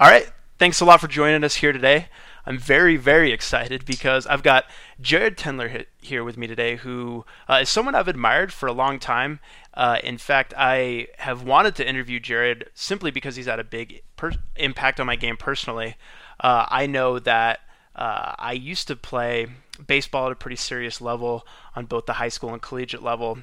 All right. Thanks a lot for joining us here today. I'm very, very excited because I've got Jared Tendler here with me today, who uh, is someone I've admired for a long time. Uh, in fact, I have wanted to interview Jared simply because he's had a big per- impact on my game personally. Uh, I know that uh, I used to play baseball at a pretty serious level on both the high school and collegiate level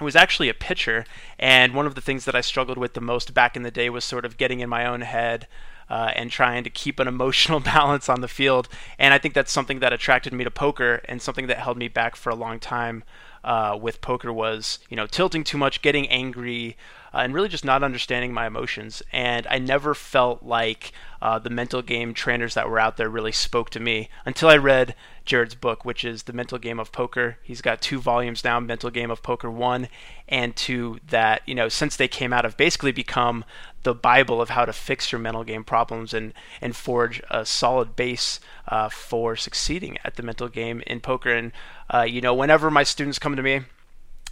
was actually a pitcher, and one of the things that I struggled with the most back in the day was sort of getting in my own head uh, and trying to keep an emotional balance on the field. And I think that's something that attracted me to poker and something that held me back for a long time uh, with poker was, you know, tilting too much, getting angry, uh, and really just not understanding my emotions. And I never felt like uh, the mental game trainers that were out there really spoke to me until I read Jared's book, which is The Mental Game of Poker. He's got two volumes now, Mental Game of Poker 1 and 2, that, you know, since they came out, have basically become the Bible of how to fix your mental game problems and, and forge a solid base uh, for succeeding at the mental game in poker. And, uh, you know, whenever my students come to me,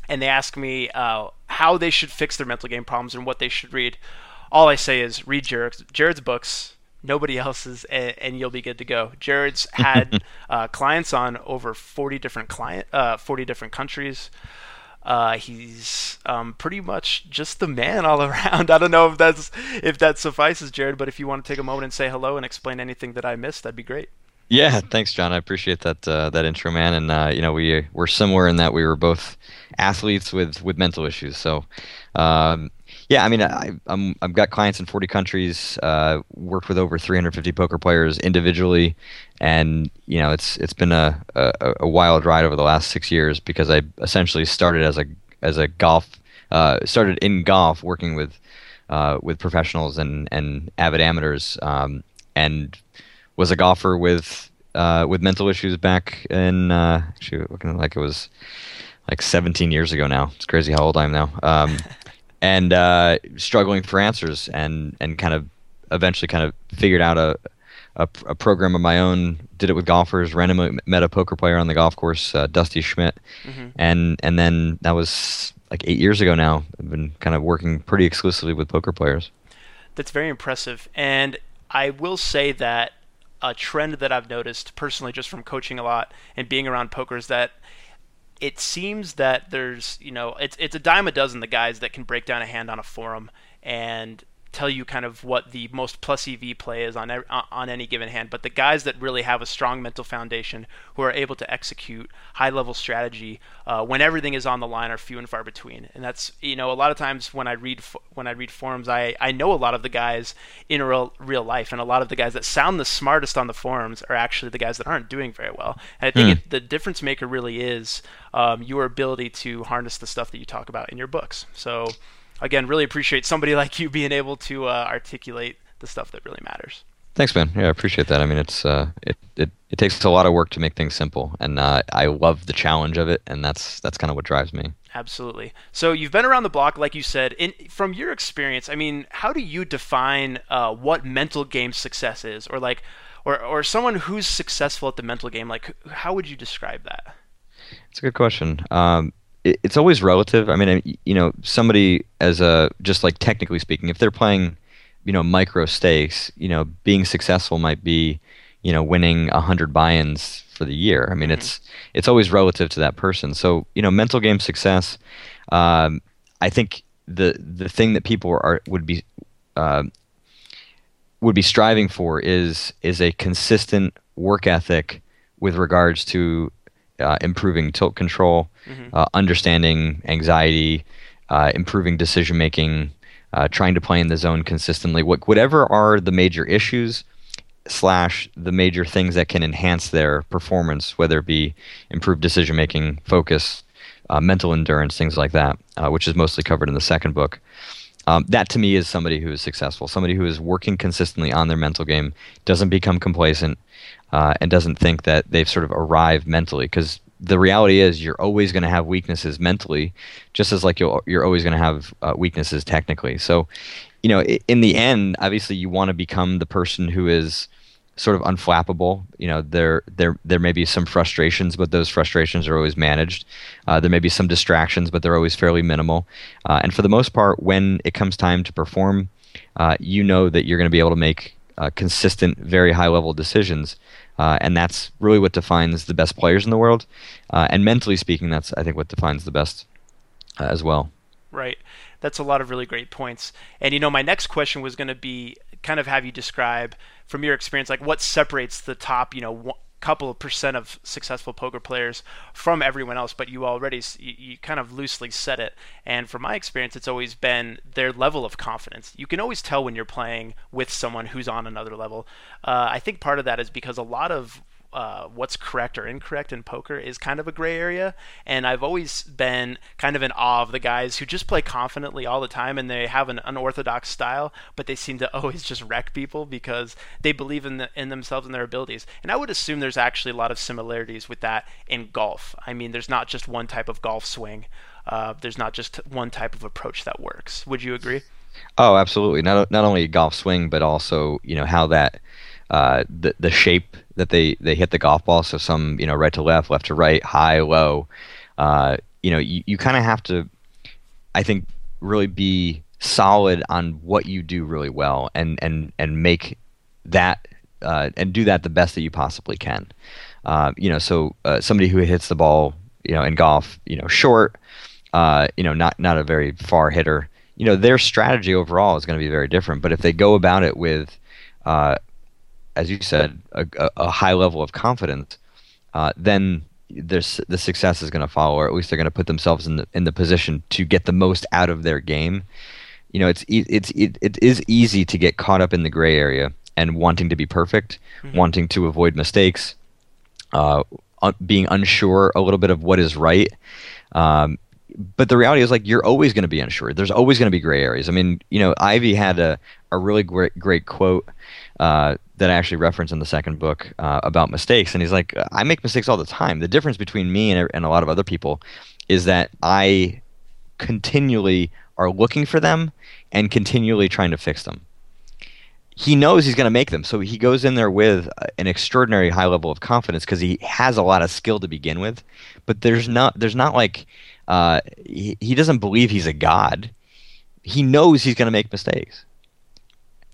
and they ask me uh, how they should fix their mental game problems and what they should read, all I say is read Jared's, Jared's books, nobody else's, and, and, you'll be good to go. Jared's had uh, clients on over 40 different client, uh, 40 different countries. Uh, he's um, pretty much just the man all around. I don't know if that's if that suffices, Jared. But if you want to take a moment and say hello and explain anything that I missed, that'd be great. Yeah, thanks, John. I appreciate that uh, that intro, man. And uh, you know, we we're similar in that we were both athletes with with mental issues. So, um, yeah, I mean, I, I'm I've got clients in 40 countries. Uh, worked with over 350 poker players individually, and you know, it's it's been a, a, a wild ride over the last six years because I essentially started as a as a golf uh, started in golf working with uh, with professionals and and avid amateurs, um, and was a golfer with uh, with mental issues back in uh, actually looking like it was like 17 years ago now. It's crazy how old I am now. Um, and uh, struggling for answers and and kind of eventually kind of figured out a, a, a program of my own. Did it with golfers. Randomly met a poker player on the golf course, uh, Dusty Schmidt, mm-hmm. and and then that was like eight years ago now. I've been kind of working pretty exclusively with poker players. That's very impressive, and I will say that a trend that I've noticed personally just from coaching a lot and being around poker is that it seems that there's you know it's it's a dime a dozen the guys that can break down a hand on a forum. And tell you kind of what the most plus EV play is on on any given hand. But the guys that really have a strong mental foundation, who are able to execute high level strategy uh, when everything is on the line, are few and far between. And that's you know a lot of times when I read when I read forums, I I know a lot of the guys in real real life, and a lot of the guys that sound the smartest on the forums are actually the guys that aren't doing very well. And I think hmm. it, the difference maker really is um, your ability to harness the stuff that you talk about in your books. So again, really appreciate somebody like you being able to uh, articulate the stuff that really matters. Thanks, man. Yeah, I appreciate that. I mean, it's uh, it, it it takes a lot of work to make things simple, and uh, I love the challenge of it, and that's that's kind of what drives me. Absolutely. So you've been around the block, like you said. In, from your experience, I mean, how do you define uh, what mental game success is, or like, or or someone who's successful at the mental game? Like, how would you describe that? It's a good question. Um, it's always relative. I mean, you know, somebody as a just like technically speaking, if they're playing, you know, micro stakes, you know, being successful might be, you know, winning a hundred buy-ins for the year. I mean, mm-hmm. it's it's always relative to that person. So you know, mental game success. Um, I think the the thing that people are would be uh, would be striving for is is a consistent work ethic with regards to uh, improving tilt control, mm-hmm. uh, understanding anxiety, uh, improving decision making, uh, trying to play in the zone consistently. What, whatever are the major issues slash the major things that can enhance their performance, whether it be improved decision making, focus, uh, mental endurance, things like that, uh, which is mostly covered in the second book. Um, that to me is somebody who is successful, somebody who is working consistently on their mental game, doesn't become complacent, uh, and doesn't think that they've sort of arrived mentally. Because the reality is, you're always going to have weaknesses mentally, just as like you're, you're always going to have uh, weaknesses technically. So, you know, in the end, obviously, you want to become the person who is sort of unflappable. You know, there there there may be some frustrations, but those frustrations are always managed. Uh, there may be some distractions, but they're always fairly minimal. Uh, and for the most part, when it comes time to perform, uh, you know that you're going to be able to make uh, consistent, very high level decisions. Uh, and that's really what defines the best players in the world. Uh, and mentally speaking, that's I think what defines the best as well. Right. That's a lot of really great points. And you know, my next question was going to be kind of have you describe from your experience, like what separates the top, you know, couple of percent of successful poker players from everyone else, but you already you, you, kind of loosely said it. And from my experience, it's always been their level of confidence. You can always tell when you're playing with someone who's on another level. Uh, I think part of that is because a lot of uh, what's correct or incorrect in poker is kind of a gray area. And I've always been kind of in awe of the guys who just play confidently all the time and they have an unorthodox style, but they seem to always just wreck people because they believe in, the, in themselves and their abilities. And I would assume there's actually a lot of similarities with that in golf. I mean, there's not just one type of golf swing. Uh, there's not just one type of approach that works. Would you agree? Oh, absolutely. Not not only golf swing, but also you know how that uh, the the shape that they they hit the golf ball. So some you know right to left, left to right, high, low. Uh, you know you, you kind of have to, I think, really be solid on what you do really well and and and make that uh, and do that the best that you possibly can. Uh, you know, so uh, somebody who hits the ball, you know, in golf, you know, short, uh, you know, not not a very far hitter. You know, their strategy overall is going to be very different. But if they go about it with uh, as you said, a, a high level of confidence, uh, then there's, the success is going to follow, or at least they're going to put themselves in the in the position to get the most out of their game. You know, it's it's it, it is easy to get caught up in the gray area and wanting to be perfect, mm-hmm. wanting to avoid mistakes, uh, being unsure a little bit of what is right. Um, but the reality is like you're always going to be unsure. There's always going to be gray areas. I mean, you know, Ivey had a, a really great great quote uh, that I actually reference in the second book uh, about mistakes. And he's like, I make mistakes all the time. The difference between me and, and a lot of other people is that I continually are looking for them and continually trying to fix them. He knows he's going to make them, so he goes in there with an extraordinary high level of confidence because he has a lot of skill to begin with. But there's not there's not like uh, he, he doesn't believe he's a god. He knows he's going to make mistakes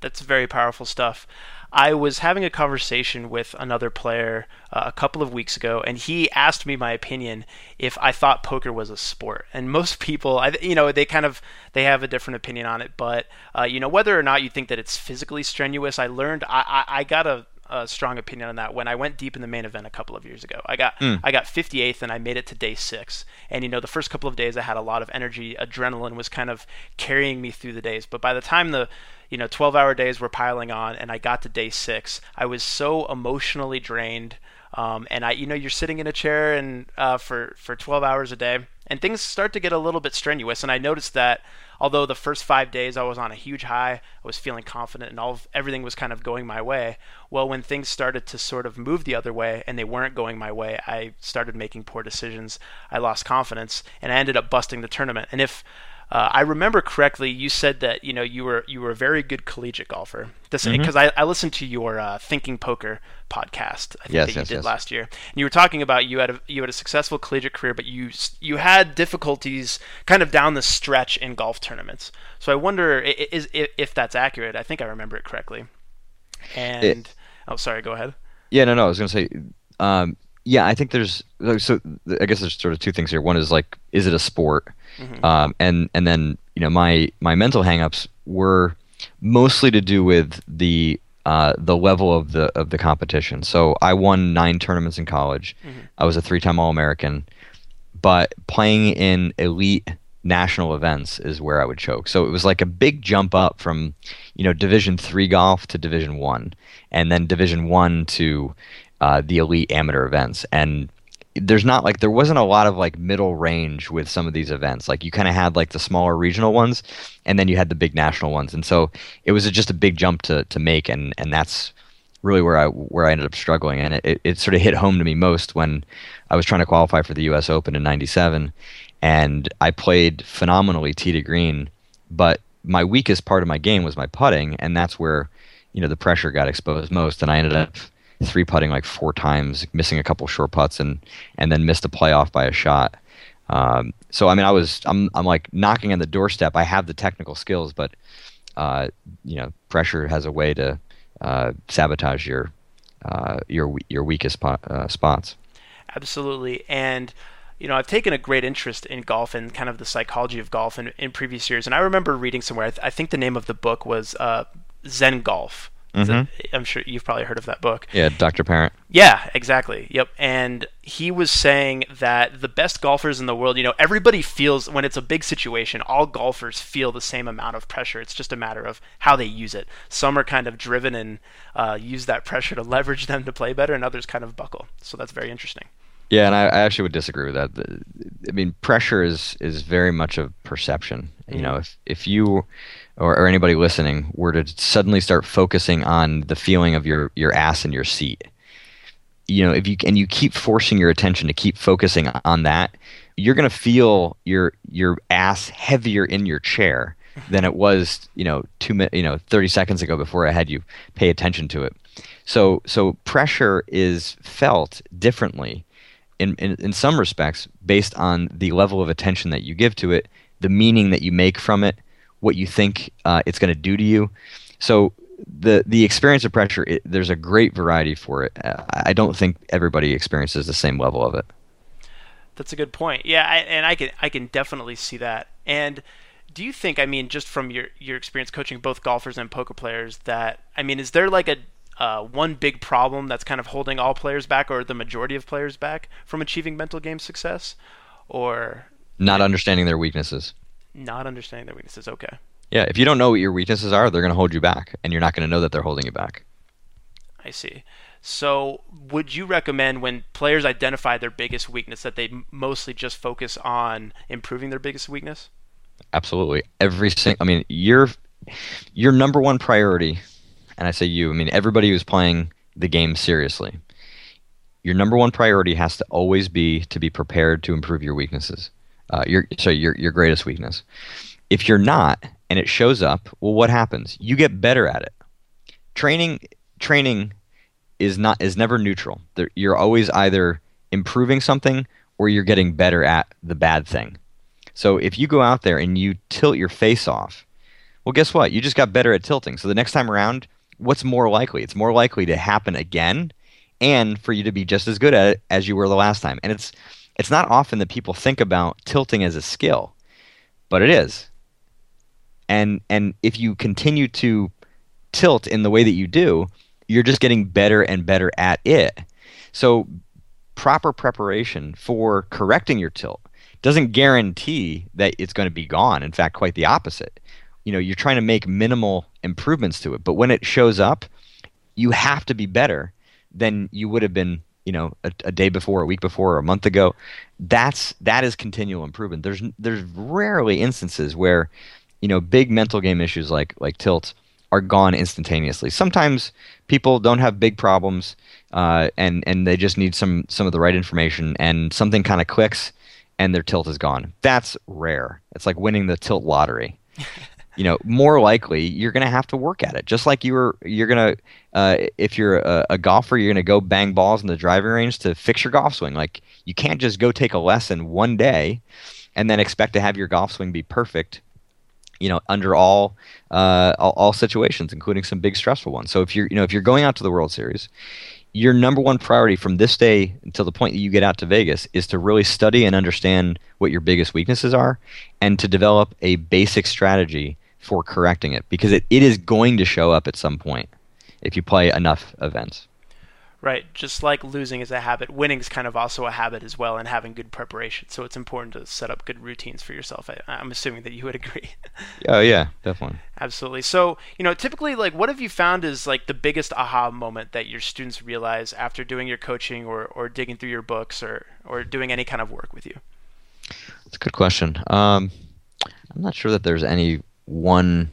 that's very powerful stuff. I was having a conversation with another player uh, a couple of weeks ago, and he asked me my opinion if I thought poker was a sport. And most people, I, you know, they kind of they have a different opinion on it. But uh, you know, whether or not you think that it's physically strenuous, I learned I, I, I got a a strong opinion on that when I went deep in the main event a couple of years ago. I got mm. I got 58th and I made it to day six. And you know, the first couple of days I had a lot of energy. Adrenaline was kind of carrying me through the days. But by the time the you know 12 hour days were piling on and i got to day six i was so emotionally drained um, and i you know you're sitting in a chair and uh, for for 12 hours a day and things start to get a little bit strenuous and i noticed that although the first five days i was on a huge high i was feeling confident and all of, everything was kind of going my way well when things started to sort of move the other way and they weren't going my way i started making poor decisions. I lost confidence and i ended up busting the tournament. And if uh, I remember correctly, you said that you know you were you were a very good collegiate golfer. Because mm-hmm. I, I listened to your uh, Thinking Poker podcast. I think yes, that you yes, did yes. last year, and you were talking about you had a, you had a successful collegiate career, but you you had difficulties kind of down the stretch in golf tournaments. So I wonder is, if, if that's accurate. I think I remember it correctly. And it, oh, sorry, go ahead. Yeah, no, no. I was going to say. Um, yeah, I think there's so I guess there's sort of two things here. One is like, is it a sport? Mm-hmm. Um, and and then you know my my mental hangups were mostly to do with the uh, the level of the of the competition. So I won nine tournaments in college. Mm-hmm. I was a three time All American, but playing in elite national events is where I would choke. So it was like a big jump up from you know Division three golf to Division one, and then Division one to uh, the elite amateur events. And there's not like there wasn't a lot of like middle range with some of these events. Like you kind of had like the smaller regional ones, and then you had the big national ones, and so it was just a big jump to to make, and and that's really where I where I ended up struggling, and it, it sort of hit home to me most when I was trying to qualify for the U.S. Open in '97, and I played phenomenally tee to green, but my weakest part of my game was my putting, and that's where you know the pressure got exposed most, and I ended up three putting like four times, missing a couple short putts, and and then missed a playoff by a shot. Um, so I mean, I was I'm I'm like knocking on the doorstep. I have the technical skills, but uh, you know, pressure has a way to uh, sabotage your uh, your your weakest uh, spots. Absolutely, and you know, I've taken a great interest in golf and kind of the psychology of golf in, in previous years. And I remember reading somewhere, I, th- I think the name of the book was uh, Zen Golf. Mhm. I'm sure you've probably heard of that book. Yeah, Dr. Parent. Yeah, exactly. Yep. And he was saying that the best golfers in the world, you know, everybody feels when it's a big situation, all golfers feel the same amount of pressure. It's just a matter of how they use it. Some are kind of driven and uh, use that pressure to leverage them to play better, and others kind of buckle. So that's very interesting. Yeah, and I, I actually would disagree with that. I mean, pressure is is very much of perception. You know, if if you or, or anybody listening were to suddenly start focusing on the feeling of your your ass in your seat, you know, if you and you keep forcing your attention to keep focusing on that, you're gonna feel your your ass heavier in your chair than it was, you know, two minutes, you know, thirty seconds ago before I had you pay attention to it. So so pressure is felt differently in, in, in some respects based on the level of attention that you give to it, the meaning that you make from it, what you think uh, it's going to do to you. So the the experience of pressure, it, there's a great variety for it. Uh, I don't think everybody experiences the same level of it. That's a good point. Yeah, I, and I can I can definitely see that. And do you think, I mean, just from your your experience coaching both golfers and poker players, that I mean, is there like a uh, one big problem that's kind of holding all players back, or the majority of players back from achieving mental game success, or Not understanding their weaknesses. Not understanding their weaknesses? Okay, Yeah, if you don't know what your weaknesses are, they're going to hold you back, and you're not going to know that they're holding you back. I see. So, would you recommend when players identify their biggest weakness that they mostly just focus on improving their biggest weakness? Absolutely. Every single. I mean, your your number one priority, and I say you. I mean everybody who's playing the game seriously. Your number one priority has to always be to be prepared to improve your weaknesses. Uh, your sorry, your your greatest weakness. If you're not, and it shows up, well, what happens? You get better at it. Training training is not is never neutral. There, you're always either improving something or you're getting better at the bad thing. So if you go out there and you tilt your face off, well, guess what? You just got better at tilting. So the next time around, what's more likely? It's more likely to happen again, and for you to be just as good at it as you were the last time. And it's it's not often that people think about tilting as a skill, but it is. And and if you continue to tilt in the way that you do, you're just getting better and better at it. So proper preparation for correcting your tilt doesn't guarantee that it's going to be gone. In fact, quite the opposite. You know, you're trying to make minimal improvements to it, but when it shows up, you have to be better than you would have been, you know, a, a day before, a week before, or a month ago. That's that is continual improvement. There's there's rarely instances where, you know, big mental game issues like like tilt are gone instantaneously. Sometimes people don't have big problems, uh, and and they just need some some of the right information, and something kind of clicks, and their tilt is gone. That's rare. It's like winning the tilt lottery. you know, more likely you're going to have to work at it. Just like you were, you're going to, uh, if you're a, a golfer, you're going to go bang balls in the driving range to fix your golf swing. Like you can't just go take a lesson one day and then expect to have your golf swing be perfect you know under all, uh, all all situations including some big stressful ones so if you're you know if you're going out to the world series your number one priority from this day until the point that you get out to Vegas is to really study and understand what your biggest weaknesses are and to develop a basic strategy for correcting it because it, it is going to show up at some point if you play enough events. Right. Just like losing is a habit, winning is kind of also a habit as well, and having good preparation. So it's important to set up good routines for yourself. I, I'm assuming that you would agree. Oh yeah, definitely. Absolutely. So, you know, typically, like, what have you found is like the biggest aha moment that your students realize after doing your coaching or, or digging through your books or, or doing any kind of work with you? That's a good question. Um, I'm not sure that there's any one.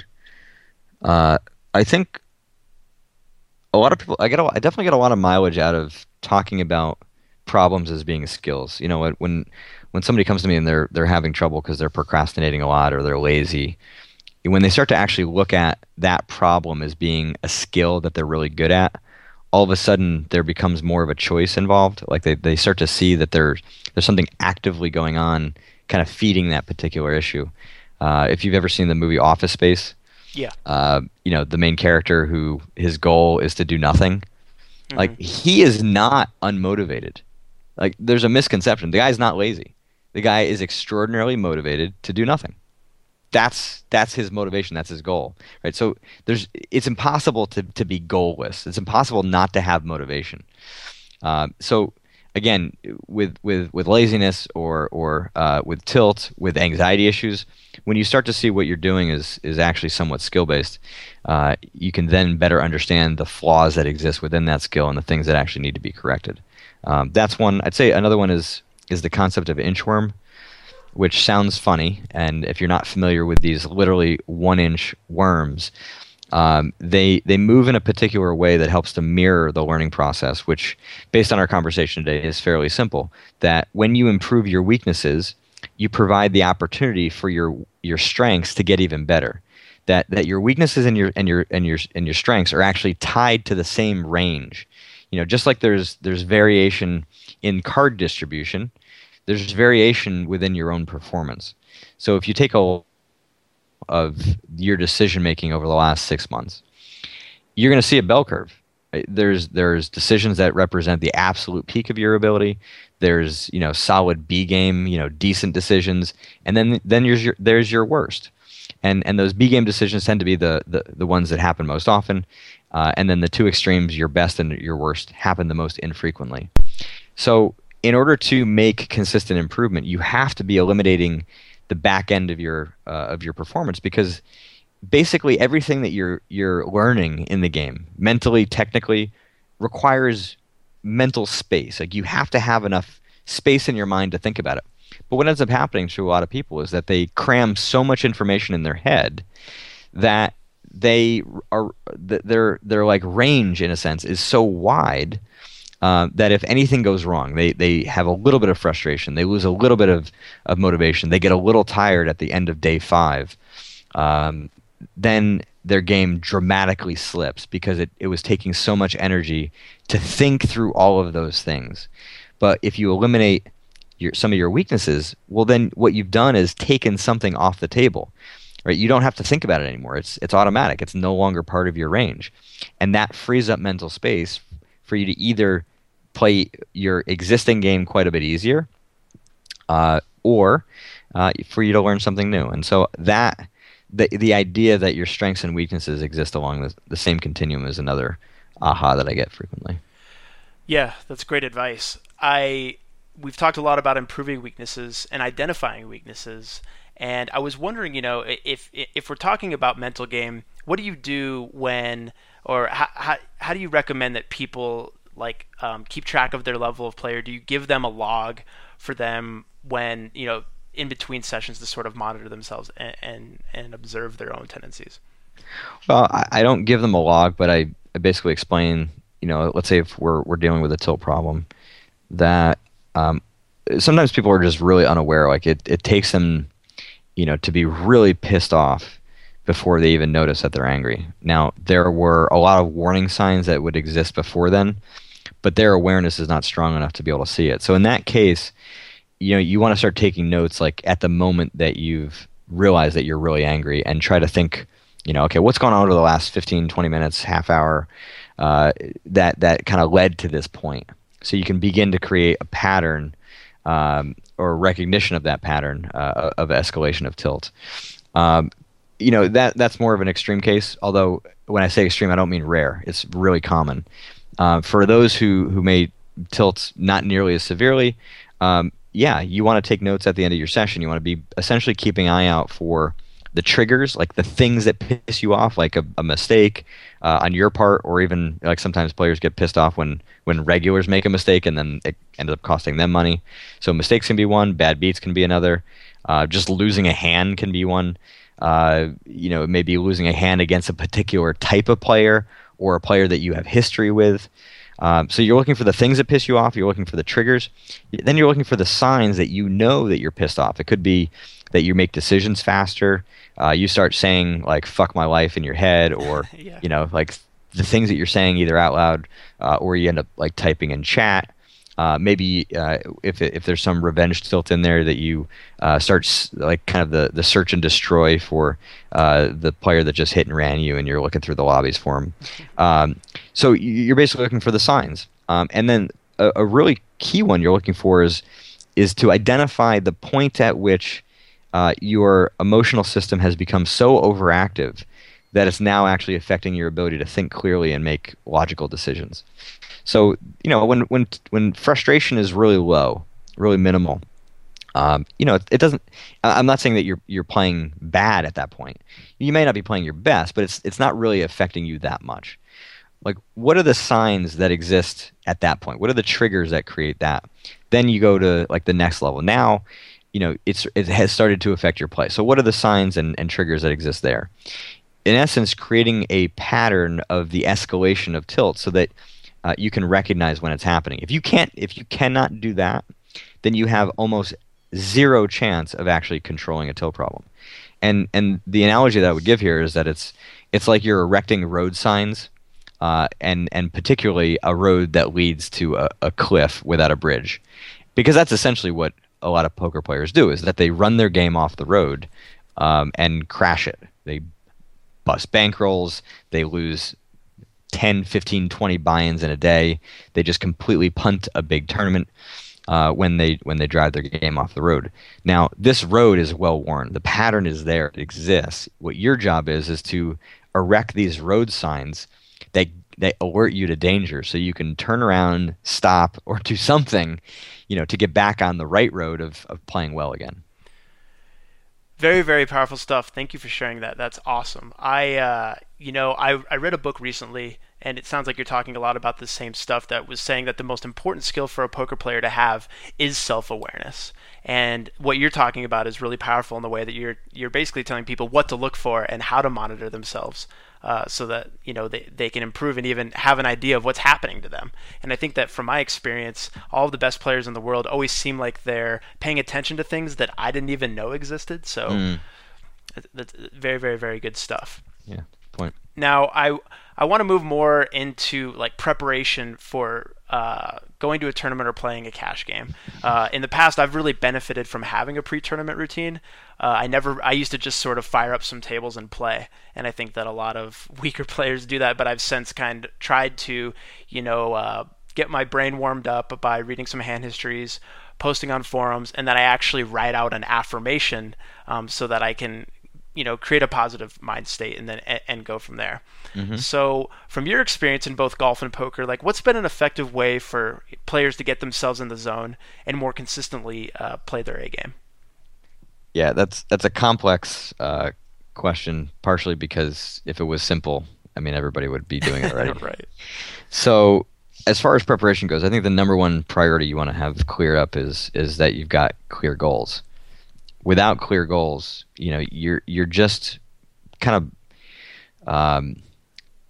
Uh, I think a lot of people. I get. A, I definitely get a lot of mileage out of talking about problems as being skills. You know, when when somebody comes to me and they're they're having trouble because they're procrastinating a lot or they're lazy, when they start to actually look at that problem as being a skill that they're really good at, all of a sudden there becomes more of a choice involved. Like they, they start to see that there's there's something actively going on, kind of feeding that particular issue. Uh, if you've ever seen the movie Office Space, Yeah. Uh, you know, the main character who his goal is to do nothing. Mm-hmm. Like he is not unmotivated. Like there's a misconception. The guy's not lazy. The guy is extraordinarily motivated to do nothing. That's that's his motivation. That's his goal, right? So there's it's impossible to to be goalless. It's impossible not to have motivation. Uh, so again, with with with laziness or or uh, with tilt, with anxiety issues, when you start to see what you're doing is is actually somewhat skill based, uh, you can then better understand the flaws that exist within that skill and the things that actually need to be corrected. Um, that's one. I'd say another one is is the concept of inchworm, which sounds funny, and if you're not familiar with these literally one inch worms. Um, they they move in a particular way that helps to mirror the learning process, which, based on our conversation today, is fairly simple. That when you improve your weaknesses, you provide the opportunity for your your strengths to get even better. That that your weaknesses and your and your and your and your strengths are actually tied to the same range. You know, just like there's there's variation in card distribution, there's variation within your own performance. So if you take a of your decision making over the last six months, you're going to see a bell curve. There's there's decisions that represent the absolute peak of your ability. There's you know solid B game, you know decent decisions, and then then there's your there's your worst, and and those B game decisions tend to be the the, the ones that happen most often, uh, and then the two extremes, your best and your worst, happen the most infrequently. So in order to make consistent improvement, you have to be eliminating the back end of your uh, of your performance because basically everything that you're you're learning in the game, mentally, technically, requires mental space. Like you have to have enough space in your mind to think about it. But what ends up happening to a lot of people is that they cram so much information in their head that they are their their like range in a sense is so wide uh, that if anything goes wrong, they, they have a little bit of frustration, they lose a little bit of, of motivation, they get a little tired at the end of day five, um, then their game dramatically slips because it, it was taking so much energy to think through all of those things. But if you eliminate your, some of your weaknesses, well, then what you've done is taken something off the table. Right? You don't have to think about it anymore. It's it's automatic. It's no longer part of your range, and that frees up mental space for you to either play your existing game quite a bit easier, uh, or uh, for you to learn something new. And so that the the idea that your strengths and weaknesses exist along the, the same continuum is another aha that I get frequently. Yeah, that's great advice. I we've talked a lot about improving weaknesses and identifying weaknesses. And I was wondering, you know, if if we're talking about mental game, what do you do when, or how, how, how do you recommend that people like um, keep track of their level of player? Do you give them a log for them when you know in between sessions to sort of monitor themselves and and, and observe their own tendencies? Well, I, I don't give them a log, but I, I basically explain. You know, let's say if we're we're dealing with a tilt problem, that um, sometimes people are just really unaware. Like it, it takes them, you know, to be really pissed off before they even notice that they're angry. Now, there were a lot of warning signs that would exist before then, but their awareness is not strong enough to be able to see it. So in that case, you know, you want to start taking notes like at the moment that you've realized that you're really angry and try to think, you know, okay, what's gone on over the last 15, 20 minutes, half hour uh, that that kind of led to this point. So you can begin to create a pattern um, or recognition of that pattern uh, of escalation of tilt. Um, you know that that's more of an extreme case. Although when I say extreme, I don't mean rare. It's really common. Uh, for those who, who may tilt not nearly as severely, um, yeah, you want to take notes at the end of your session. You want to be essentially keeping an eye out for the triggers, like the things that piss you off, like a, a mistake uh, on your part, or even like sometimes players get pissed off when when regulars make a mistake and then it ends up costing them money. So mistakes can be one, bad beats can be another, uh, just losing a hand can be one. Uh, you know, maybe losing a hand against a particular type of player or a player that you have history with. Um, so you're looking for the things that piss you off. You're looking for the triggers. Then you're looking for the signs that you know that you're pissed off. It could be that you make decisions faster. Uh, you start saying like "fuck my life" in your head, or yeah. you know, like the things that you're saying either out loud uh, or you end up like typing in chat. Uh, maybe uh, if if there's some revenge tilt in there that you uh, start like kind of the, the search and destroy for uh, the player that just hit and ran you, and you're looking through the lobbies for him. Um, so you're basically looking for the signs, um, and then a, a really key one you're looking for is is to identify the point at which uh, your emotional system has become so overactive that it's now actually affecting your ability to think clearly and make logical decisions. So you know when when when frustration is really low, really minimal, um, you know it, it doesn't. I'm not saying that you're you're playing bad at that point. You may not be playing your best, but it's it's not really affecting you that much. Like what are the signs that exist at that point? What are the triggers that create that? Then you go to like the next level. Now, you know it's it has started to affect your play. So what are the signs and, and triggers that exist there? in essence, creating a pattern of the escalation of tilt so that uh, you can recognize when it's happening. If you can't, if you cannot do that, then you have almost zero chance of actually controlling a tilt problem. And and the analogy that I would give here is that it's it's like you're erecting road signs, uh, and and particularly a road that leads to a, a cliff without a bridge, because that's essentially what a lot of poker players do is that they run their game off the road um, and crash it. They bust bankrolls. They lose 10, 15, 20 buy-ins in a day. They just completely punt a big tournament uh, when they when they drive their game off the road. Now, this road is well worn. The pattern is there. It exists. What your job is is to erect these road signs that that alert you to danger, so you can turn around, stop, or do something, you know, to get back on the right road of, of playing well again. Very, very powerful stuff. Thank you for sharing that. That's awesome. I, uh, you know, I, I read a book recently, and it sounds like you're talking a lot about the same stuff that was saying that the most important skill for a poker player to have is self awareness. And what you're talking about is really powerful in the way that you're you're basically telling people what to look for and how to monitor themselves uh, so that you know they, they can improve and even have an idea of what's happening to them. And I think that from my experience, all of the best players in the world always seem like they're paying attention to things that I didn't even know existed. So Mm. that's very very very good stuff. Yeah, point. Now I I want to move more into like preparation for uh, going to a tournament or playing a cash game. Uh, in the past, I've really benefited from having a pre-tournament routine. Uh, I never I used to just sort of fire up some tables and play, and I think that a lot of weaker players do that. But I've since kind of tried to you know uh, get my brain warmed up by reading some hand histories, posting on forums, and then I actually write out an affirmation um, so that I can you know create a positive mind state and then and, go from there so from your experience in both golf and poker like what's been an effective way for players to get themselves in the zone and more consistently uh, play their a game Yeah, that's that's a complex uh, question. Partially because if it was simple, I mean everybody would be doing it already. right So, as far as preparation goes, I think the number one priority you want to have cleared up is is that you've got clear goals. Without clear goals, you know you're you're just kind of um,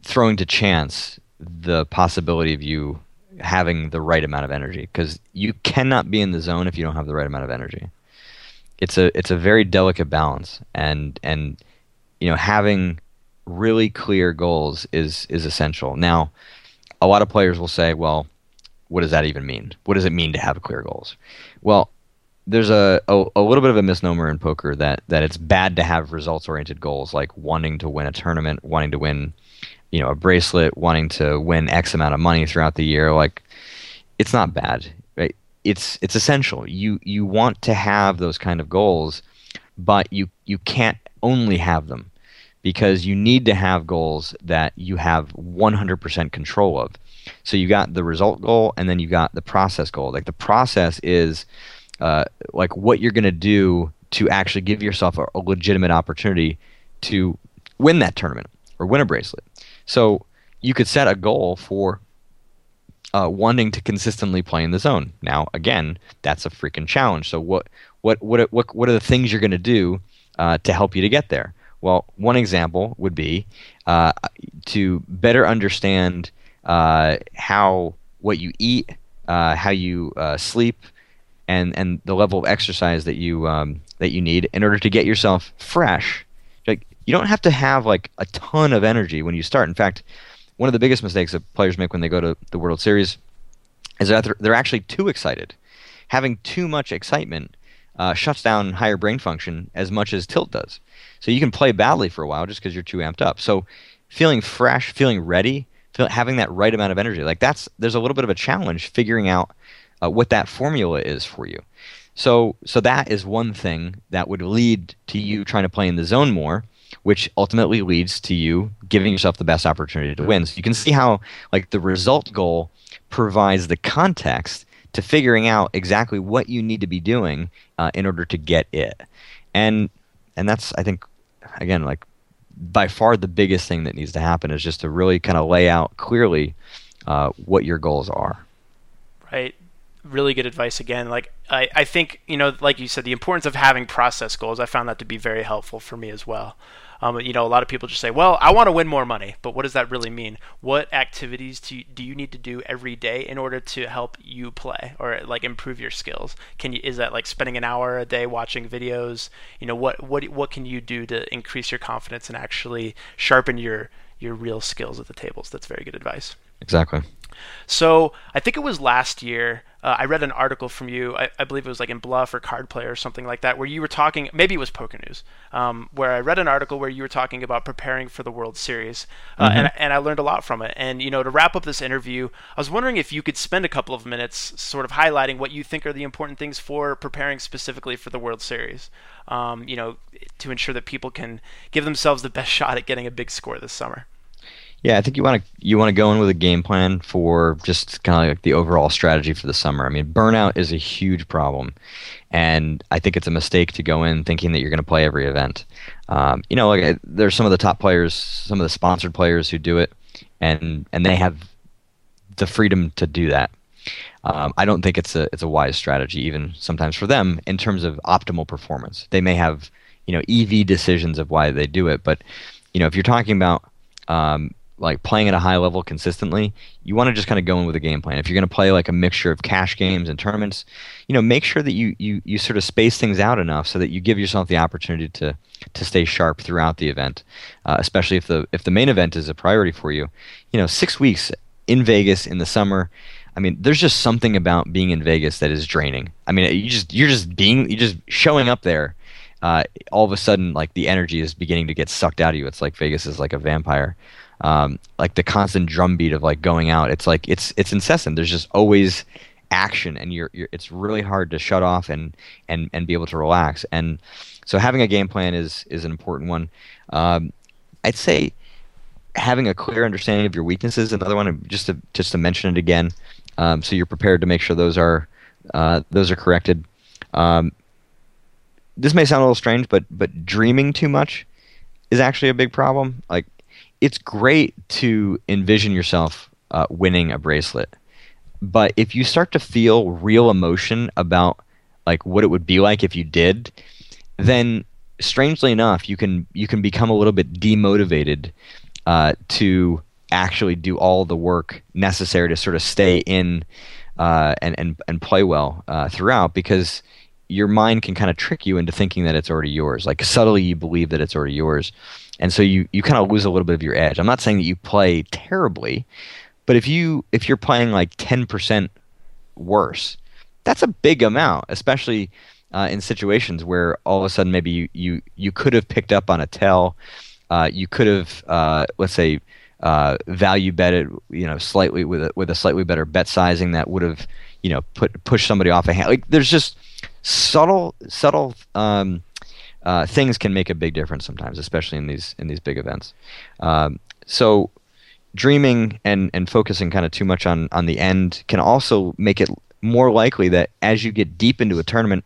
throwing to chance the possibility of you having the right amount of energy because you cannot be in the zone if you don't have the right amount of energy. It's a it's a very delicate balance, and and you know having really clear goals is is essential. Now, a lot of players will say, well, what does that even mean? What does it mean to have clear goals? Well, there's a, a, a little bit of a misnomer in poker that, that it's bad to have results oriented goals like wanting to win a tournament, wanting to win, you know, a bracelet, wanting to win X amount of money throughout the year. Like, it's not bad. Right? It's it's essential. You you want to have those kind of goals, but you you can't only have them because you need to have goals that you have 100% control of. So you got the result goal and then you got the process goal. Like the process is uh, like what you're going to do to actually give yourself a, a legitimate opportunity to win that tournament or win a bracelet. So you could set a goal for uh, wanting to consistently play in the zone. Now, again, that's a freaking challenge. So what what what what what are the things you're going to do uh, to help you to get there? Well, one example would be uh, to better understand uh, how what you eat, uh, how you uh, sleep, and and the level of exercise that you um, that you need in order to get yourself fresh. Like you don't have to have like a ton of energy when you start. In fact, one of the biggest mistakes that players make when they go to the World Series is that they're, actually too excited. Having too much excitement uh, shuts down higher brain function as much as tilt does. So you can play badly for a while just because you're too amped up. So feeling fresh, feeling ready, feel, having that right amount of energy, like that's there's a little bit of a challenge figuring out uh, what that formula is for you. So so that is one thing that would lead to you trying to play in the zone more, which ultimately leads to you giving yourself the best opportunity to win. So you can see how like the result goal provides the context to figuring out exactly what you need to be doing uh, in order to get it. And and that's I think again like by far the biggest thing that needs to happen is just to really kind of lay out clearly uh, what your goals are. Right. Really good advice again. Like I, I think you know, like you said, the importance of having process goals. I found that to be very helpful for me as well. Um, you know, a lot of people just say, "Well, I want to win more money," but what does that really mean? What activities do you, do you need to do every day in order to help you play or like improve your skills? Can you is that like spending an hour a day watching videos? You know, what what what can you do to increase your confidence and actually sharpen your your real skills at the tables? That's very good advice. Exactly. So I think it was last year. Uh, I read an article from you. I, I, believe it was like in Bluff or Card Player or something like that, where you were talking. Maybe it was Poker News, um, where I read an article where you were talking about preparing for the World Series, uh, mm-hmm. and, and I learned a lot from it. And you know, to wrap up this interview, I was wondering if you could spend a couple of minutes, sort of highlighting what you think are the important things for preparing specifically for the World Series. Um, you know, to ensure that people can give themselves the best shot at getting a big score this summer. Yeah, I think you want to you want to go in with a game plan for just kind of like the overall strategy for the summer. I mean, burnout is a huge problem, and I think it's a mistake to go in thinking that you're going to play every event. Um, you know, like there's some of the top players, some of the sponsored players who do it, and and they have the freedom to do that. Um, I don't think it's a it's a wise strategy, even sometimes for them in terms of optimal performance. They may have you know EV decisions of why they do it, but you know if you're talking about um, like playing at a high level consistently, you want to just kind of go in with a game plan. If you're going to play like a mixture of cash games and tournaments, you know, make sure that you, you, you sort of space things out enough so that you give yourself the opportunity to, to stay sharp throughout the event, uh, especially if the if the main event is a priority for you. You know, six weeks in Vegas in the summer. I mean, there's just something about being in Vegas that is draining. I mean, you just you're just being you just showing up there. Uh, all of a sudden, like the energy is beginning to get sucked out of you. It's like Vegas is like a vampire um, like the constant drumbeat of like going out. It's like it's it's incessant. There's just always action, and you're, you're it's really hard to shut off and and and be able to relax. And so having a game plan is is an important one. Um, I'd say having a clear understanding of your weaknesses. Another one, just to just to mention it again, um, so you're prepared to make sure those are uh, those are corrected. Um, this may sound a little strange, but but dreaming too much is actually a big problem. Like it's great to envision yourself uh, winning a bracelet, but if you start to feel real emotion about like what it would be like if you did, then strangely enough, you can you can become a little bit demotivated uh, to actually do all the work necessary to sort of stay in uh, and, and and play well uh, throughout because your mind can kind of trick you into thinking that it's already yours. Like subtly, you believe that it's already yours and so you you kind of lose a little bit of your edge. I'm not saying that you play terribly, but if you if you're playing like 10% worse, that's a big amount, especially uh, in situations where all of a sudden maybe you you, you could have picked up on a tell, uh, you could have uh, let's say uh, value betted you know slightly with a, with a slightly better bet sizing that would have you know put push somebody off a hand. Like there's just subtle subtle um, uh, things can make a big difference sometimes, especially in these in these big events. Um, so dreaming and and focusing kind of too much on on the end can also make it more likely that as you get deep into a tournament,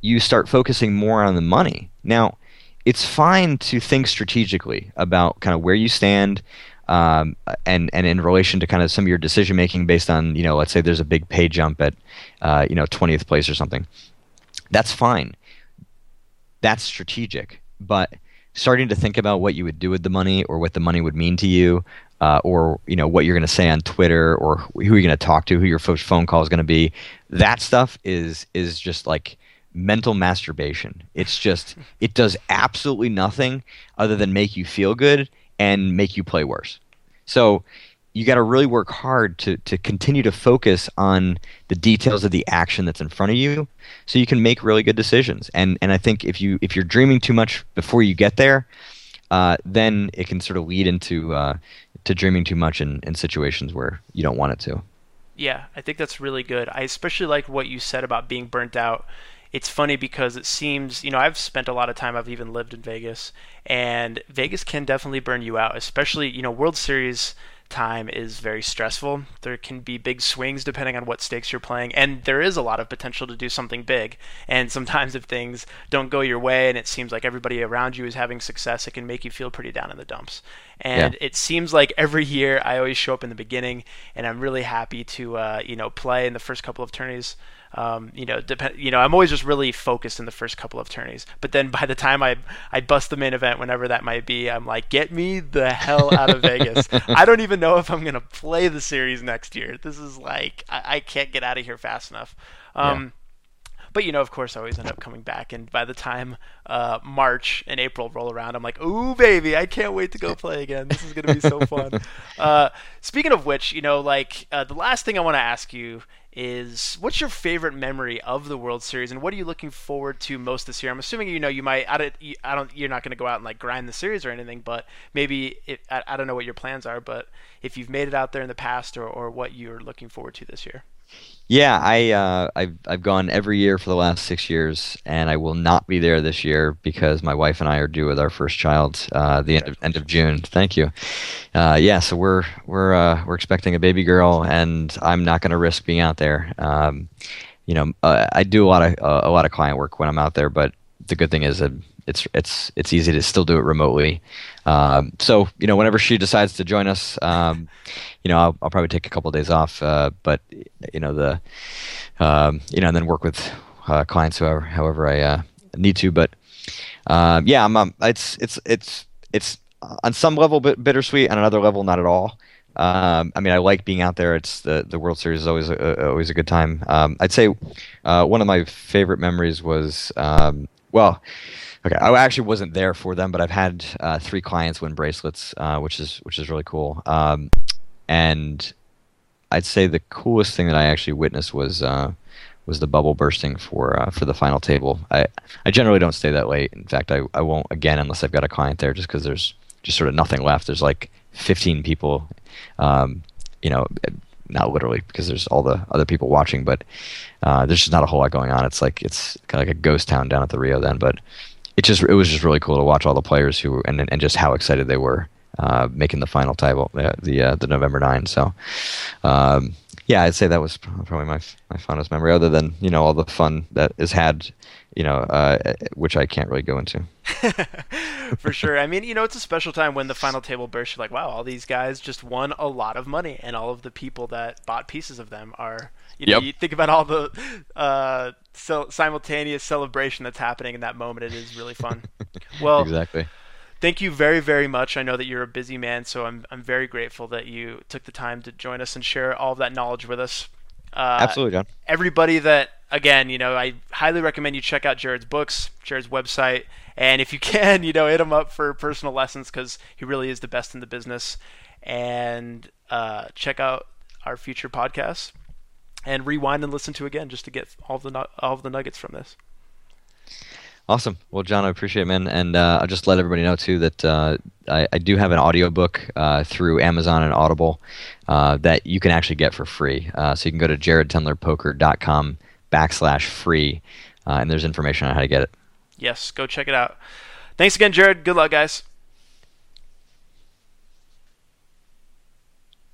you start focusing more on the money. Now, it's fine to think strategically about kind of where you stand. Um, and and in relation to kind of some of your decision making based on you know let's say there's a big pay jump at uh, you know 20th place or something that's fine that's strategic. But starting to think about what you would do with the money or what the money would mean to you, uh, or you know what you're going to say on Twitter or who you're going to talk to, who your first phone call is going to be, that stuff is is just like mental masturbation. It's just it does absolutely nothing other than make you feel good and make you play worse. So you got to really work hard to to continue to focus on the details of the action that's in front of you, so you can make really good decisions. And and I think if you if you're dreaming too much before you get there, uh, then it can sort of lead into uh, to dreaming too much in, in situations where you don't want it to. Yeah, I think that's really good. I especially like what you said about being burnt out. It's funny because it seems, you know, I've spent a lot of time, I've even lived in Vegas, and Vegas can definitely burn you out, especially, you know, World Series time is very stressful. There can be big swings depending on what stakes you're playing, and there is a lot of potential to do something big. And sometimes, if things don't go your way and it seems like everybody around you is having success, it can make you feel pretty down in the dumps. And yeah. it seems like every year I always show up in the beginning, and I'm really happy to, uh, you know, play in the first couple of tourneys um, you know, depend. You know, I'm always just really focused in the first couple of tourneys. But then by the time I I bust the main event, whenever that might be, I'm like, get me the hell out of Vegas. I don't even know if I'm gonna play the series next year. This is like I, I can't get out of here fast enough. Um, yeah. But you know, of course, I always end up coming back. And by the time uh, March and April roll around, I'm like, "Ooh, baby, I can't wait to go play again. This is gonna be so fun." uh, speaking of which, you know, like uh, the last thing I want to ask you is what's your favorite memory of the World Series, and what are you looking forward to most this year? I'm assuming you know you might. I don't. I don't you're not going to go out and like grind the series or anything, but maybe it, I, I don't know what your plans are, but if you've made it out there in the past, or, or what you're looking forward to this year. Yeah, I uh, I've I've gone every year for the last six years, and I will not be there this year because my wife and I are due with our first child uh, the end of, end of June. Thank you. Uh, yeah, so we're we're uh, we're expecting a baby girl, and I'm not going to risk being out there. Um, you know, uh, I do a lot of uh, a lot of client work when I'm out there, but the good thing is that it's it's it's easy to still do it remotely. Um, so you know, whenever she decides to join us, um, you know, I'll, I'll, probably take a couple of days off. Uh, but you know, the um, you know, and then work with uh, clients however however I uh, need to. But um, yeah, I'm, um, it's it's it's it's on some level bit bittersweet, on another level not at all. Um, I mean, I like being out there. It's the the World Series is always a, always a good time. Um, I'd say uh, one of my favorite memories was um, well, Okay, I actually wasn't there for them, but I've had uh, three clients win bracelets, uh, which is which is really cool. Um, and I'd say the coolest thing that I actually witnessed was uh, was the bubble bursting for uh, for the final table. I I generally don't stay that late. In fact, I, I won't again unless I've got a client there, just because there's just sort of nothing left. There's like 15 people, um, you know, not literally because there's all the other people watching, but uh, there's just not a whole lot going on. It's like it's kind of like a ghost town down at the Rio then, but it just it was just really cool to watch all the players who and and just how excited they were uh, making the final table uh, the uh, the November nine. So. Um, yeah, I'd say that was probably my my fondest memory, other than you know all the fun that is had, you know, uh, which I can't really go into. For sure. I mean, you know, it's a special time when the final table bursts. You're like, wow, all these guys just won a lot of money, and all of the people that bought pieces of them are you know, yep. you think about all the uh, simultaneous celebration that's happening in that moment. It is really fun. Well, exactly. Thank you very, very much. I know that you're a busy man, so I'm I'm very grateful that you took the time to join us and share all of that knowledge with us. Uh, Absolutely, John. Everybody that again, you know, I highly recommend you check out Jared's books, Jared's website, and if you can, you know, hit him up for personal lessons because he really is the best in the business. And uh, check out our future podcasts and rewind and listen to again just to get all the all of the nuggets from this. Awesome. Well, John, I appreciate it, man. And uh, I'll just let everybody know, too, that uh, I, I, do have an audiobook uh, through Amazon and Audible uh, that you can actually get for free. Uh, so you can go to jaredtendlerpoker.com backslash free, uh, and there's information on how to get it. Yes, go check it out. Thanks again, Jared. Good luck, guys.